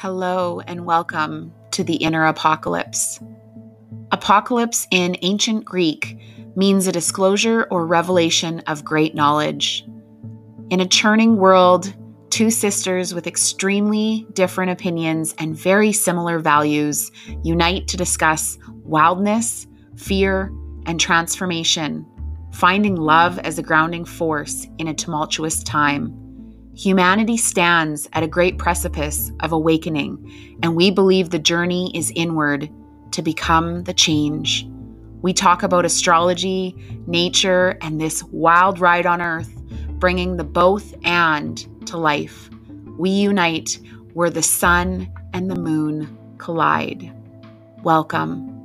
Hello and welcome to the inner apocalypse. Apocalypse in ancient Greek means a disclosure or revelation of great knowledge. In a churning world, two sisters with extremely different opinions and very similar values unite to discuss wildness, fear, and transformation, finding love as a grounding force in a tumultuous time. Humanity stands at a great precipice of awakening, and we believe the journey is inward to become the change. We talk about astrology, nature, and this wild ride on earth, bringing the both and to life. We unite where the sun and the moon collide. Welcome.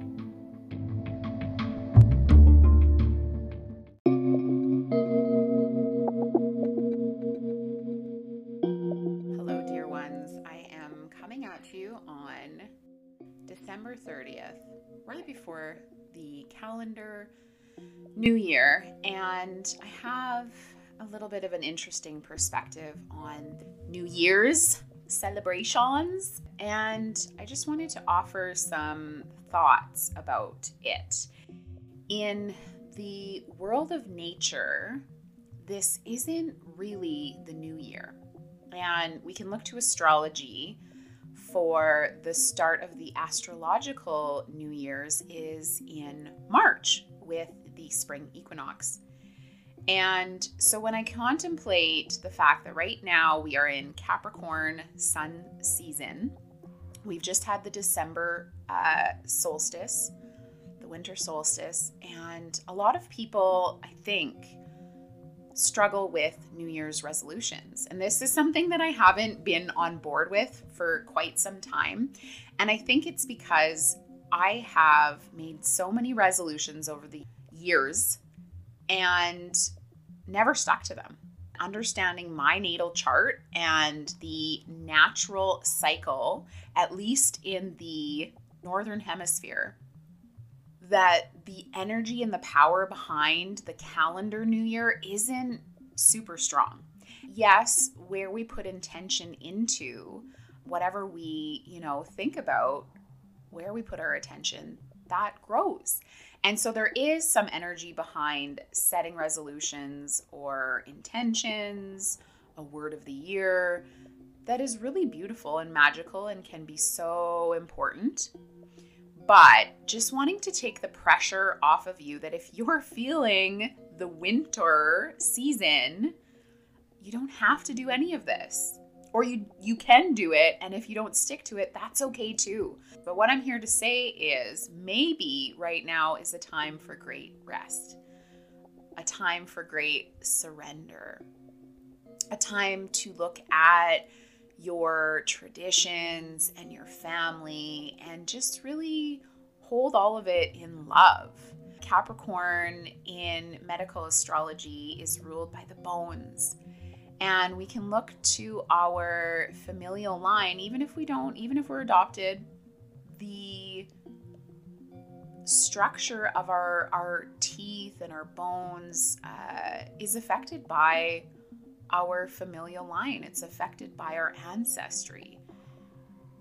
Interesting perspective on New Year's celebrations, and I just wanted to offer some thoughts about it. In the world of nature, this isn't really the new year. And we can look to astrology for the start of the astrological New Year's is in March with the spring equinox. And so when I contemplate the fact that right now we are in Capricorn sun season, we've just had the December uh, solstice, the winter solstice, and a lot of people, I think, struggle with New Year's resolutions. And this is something that I haven't been on board with for quite some time. And I think it's because I have made so many resolutions over the years and never stuck to them. Understanding my natal chart and the natural cycle, at least in the northern hemisphere, that the energy and the power behind the calendar new year isn't super strong. Yes, where we put intention into whatever we, you know, think about, where we put our attention, that grows. And so there is some energy behind setting resolutions or intentions, a word of the year that is really beautiful and magical and can be so important but just wanting to take the pressure off of you that if you're feeling the winter season, you don't have to do any of this. Or you you can do it and if you don't stick to it, that's okay too. But what I'm here to say is maybe right now is a time for great rest. A time for great surrender. A time to look at your traditions and your family and just really hold all of it in love. Capricorn in medical astrology is ruled by the bones. And we can look to our familial line, even if we don't, even if we're adopted, the structure of our, our teeth and our bones uh, is affected by our familial line, it's affected by our ancestry.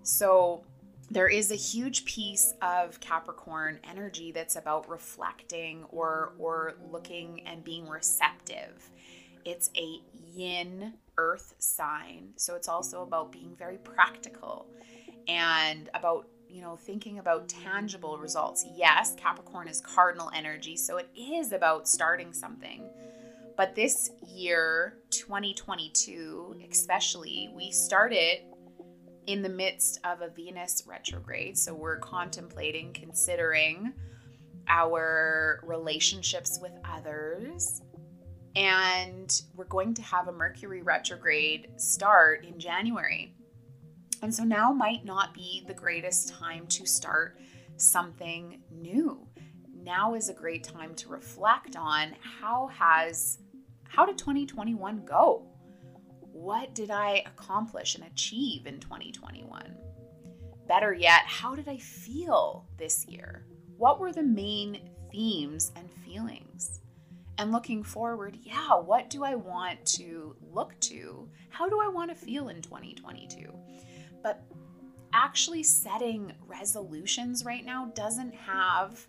So, there is a huge piece of Capricorn energy that's about reflecting or or looking and being receptive. It's a yin earth sign. So it's also about being very practical and about you know thinking about tangible results. Yes, Capricorn is cardinal energy, so it is about starting something but this year, 2022, especially, we started in the midst of a Venus retrograde. So we're contemplating, considering our relationships with others. And we're going to have a Mercury retrograde start in January. And so now might not be the greatest time to start something new. Now is a great time to reflect on how has how did 2021 go? What did I accomplish and achieve in 2021? Better yet, how did I feel this year? What were the main themes and feelings? And looking forward, yeah, what do I want to look to? How do I want to feel in 2022? But actually setting resolutions right now doesn't have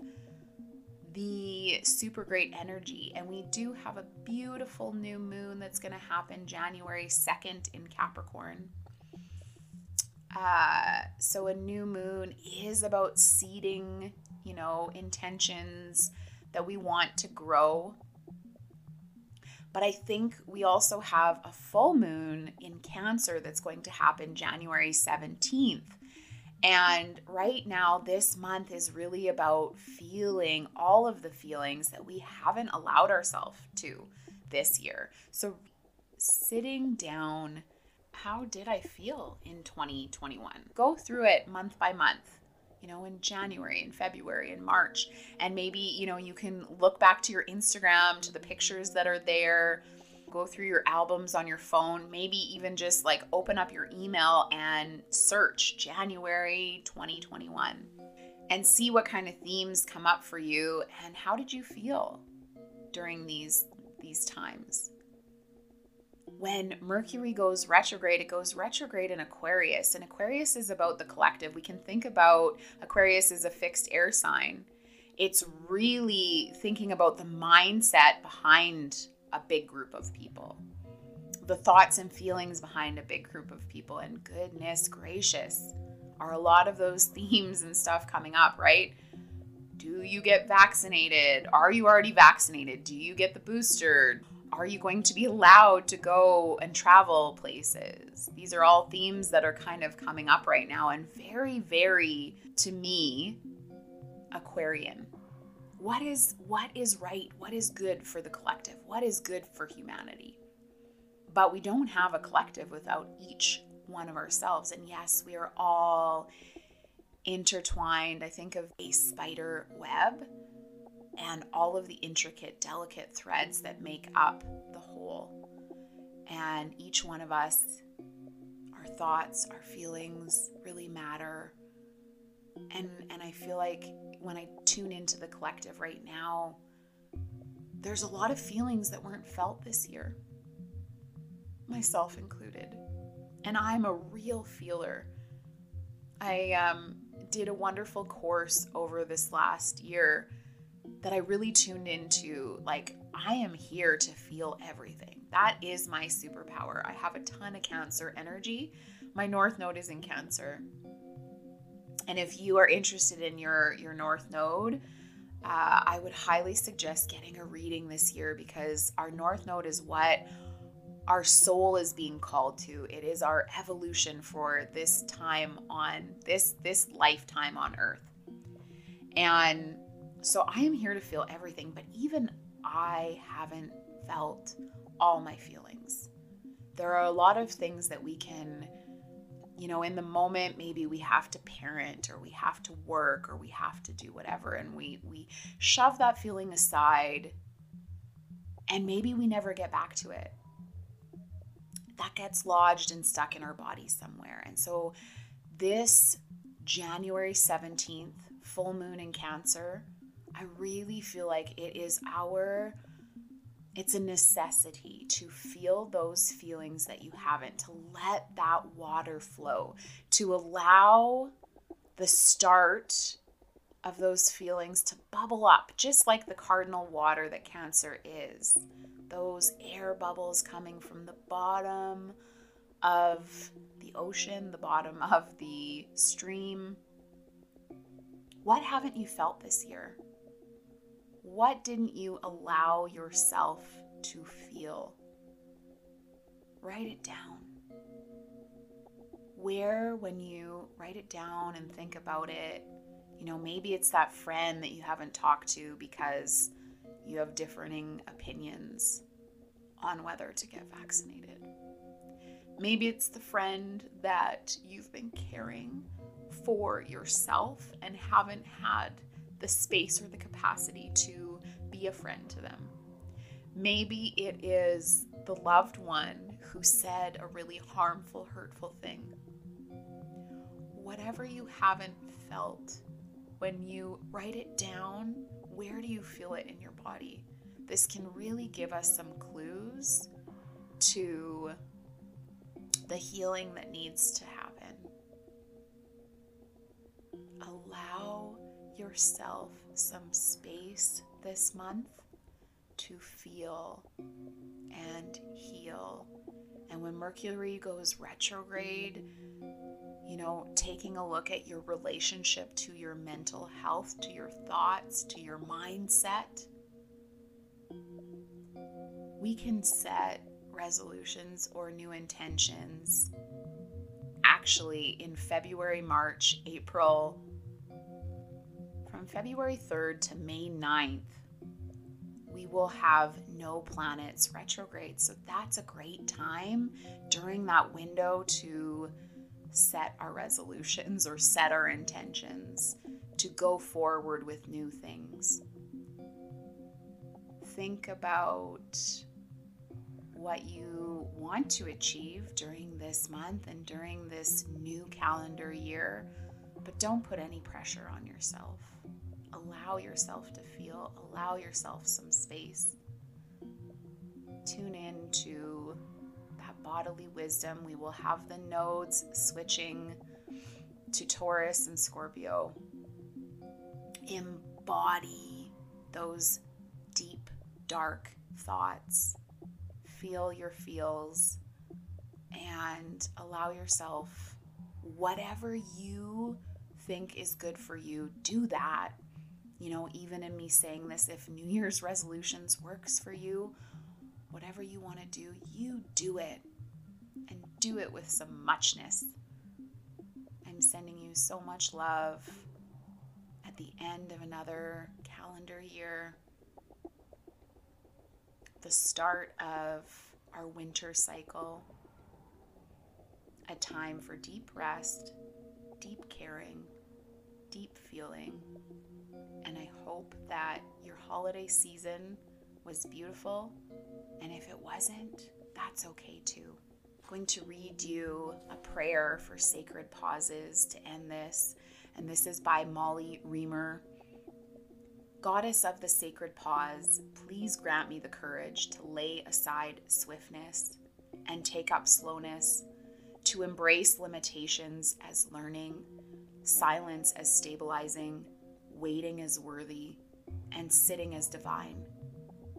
the super great energy. And we do have a beautiful new moon that's going to happen January 2nd in Capricorn. Uh, so, a new moon is about seeding, you know, intentions that we want to grow. But I think we also have a full moon in Cancer that's going to happen January 17th. And right now, this month is really about feeling all of the feelings that we haven't allowed ourselves to this year. So, sitting down, how did I feel in 2021? Go through it month by month, you know, in January, in February, in March. And maybe, you know, you can look back to your Instagram, to the pictures that are there go through your albums on your phone, maybe even just like open up your email and search January 2021 and see what kind of themes come up for you and how did you feel during these these times. When Mercury goes retrograde, it goes retrograde in Aquarius, and Aquarius is about the collective. We can think about Aquarius as a fixed air sign. It's really thinking about the mindset behind a big group of people, the thoughts and feelings behind a big group of people. And goodness gracious, are a lot of those themes and stuff coming up, right? Do you get vaccinated? Are you already vaccinated? Do you get the booster? Are you going to be allowed to go and travel places? These are all themes that are kind of coming up right now and very, very, to me, Aquarian. What is what is right? What is good for the collective? What is good for humanity? But we don't have a collective without each one of ourselves. And yes we are all intertwined. I think of a spider web and all of the intricate delicate threads that make up the whole and each one of us our thoughts our feelings really matter and and I feel like when I tune into the collective right now, there's a lot of feelings that weren't felt this year, myself included. And I'm a real feeler. I um, did a wonderful course over this last year that I really tuned into. Like, I am here to feel everything. That is my superpower. I have a ton of Cancer energy. My North Node is in Cancer. And if you are interested in your your North Node, uh, I would highly suggest getting a reading this year because our North Node is what our soul is being called to. It is our evolution for this time on this this lifetime on Earth. And so I am here to feel everything, but even I haven't felt all my feelings. There are a lot of things that we can you know, in the moment, maybe we have to parent or we have to work or we have to do whatever. And we, we shove that feeling aside and maybe we never get back to it. That gets lodged and stuck in our body somewhere. And so, this January 17th, full moon in Cancer, I really feel like it is our it's a necessity to feel those feelings that you haven't, to let that water flow, to allow the start of those feelings to bubble up, just like the cardinal water that Cancer is. Those air bubbles coming from the bottom of the ocean, the bottom of the stream. What haven't you felt this year? What didn't you allow yourself to feel? Write it down. Where, when you write it down and think about it, you know, maybe it's that friend that you haven't talked to because you have differing opinions on whether to get vaccinated. Maybe it's the friend that you've been caring for yourself and haven't had the space or the capacity to be a friend to them. Maybe it is the loved one who said a really harmful, hurtful thing. Whatever you haven't felt, when you write it down, where do you feel it in your body? This can really give us some clues to the healing that needs to happen. Yourself some space this month to feel and heal. And when Mercury goes retrograde, you know, taking a look at your relationship to your mental health, to your thoughts, to your mindset, we can set resolutions or new intentions actually in February, March, April, from February 3rd to May 9th, we will have no planets retrograde. So that's a great time during that window to set our resolutions or set our intentions to go forward with new things. Think about what you want to achieve during this month and during this new calendar year, but don't put any pressure on yourself. Allow yourself to feel, allow yourself some space. Tune in to that bodily wisdom. We will have the nodes switching to Taurus and Scorpio. Embody those deep, dark thoughts feel your feels and allow yourself whatever you think is good for you, do that. You know, even in me saying this, if New Year's resolutions works for you, whatever you want to do, you do it and do it with some muchness. I'm sending you so much love at the end of another calendar year the start of our winter cycle, a time for deep rest, deep caring, deep feeling. And I hope that your holiday season was beautiful. And if it wasn't, that's okay too. I'm going to read you a prayer for sacred pauses to end this. And this is by Molly Remer. Goddess of the sacred pause, please grant me the courage to lay aside swiftness and take up slowness, to embrace limitations as learning, silence as stabilizing, waiting as worthy, and sitting as divine.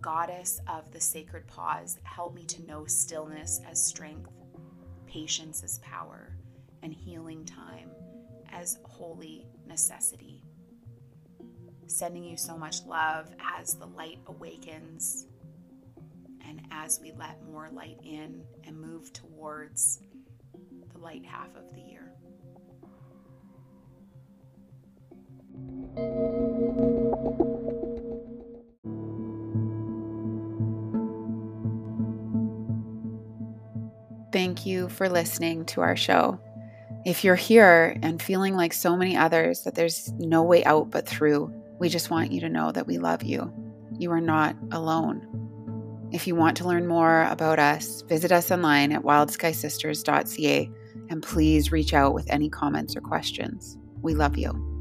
Goddess of the sacred pause, help me to know stillness as strength, patience as power, and healing time as holy necessity sending you so much love as the light awakens and as we let more light in and move towards light half of the year. Thank you for listening to our show. If you're here and feeling like so many others that there's no way out but through, we just want you to know that we love you. You are not alone. If you want to learn more about us, visit us online at wildskysisters.ca and please reach out with any comments or questions. We love you.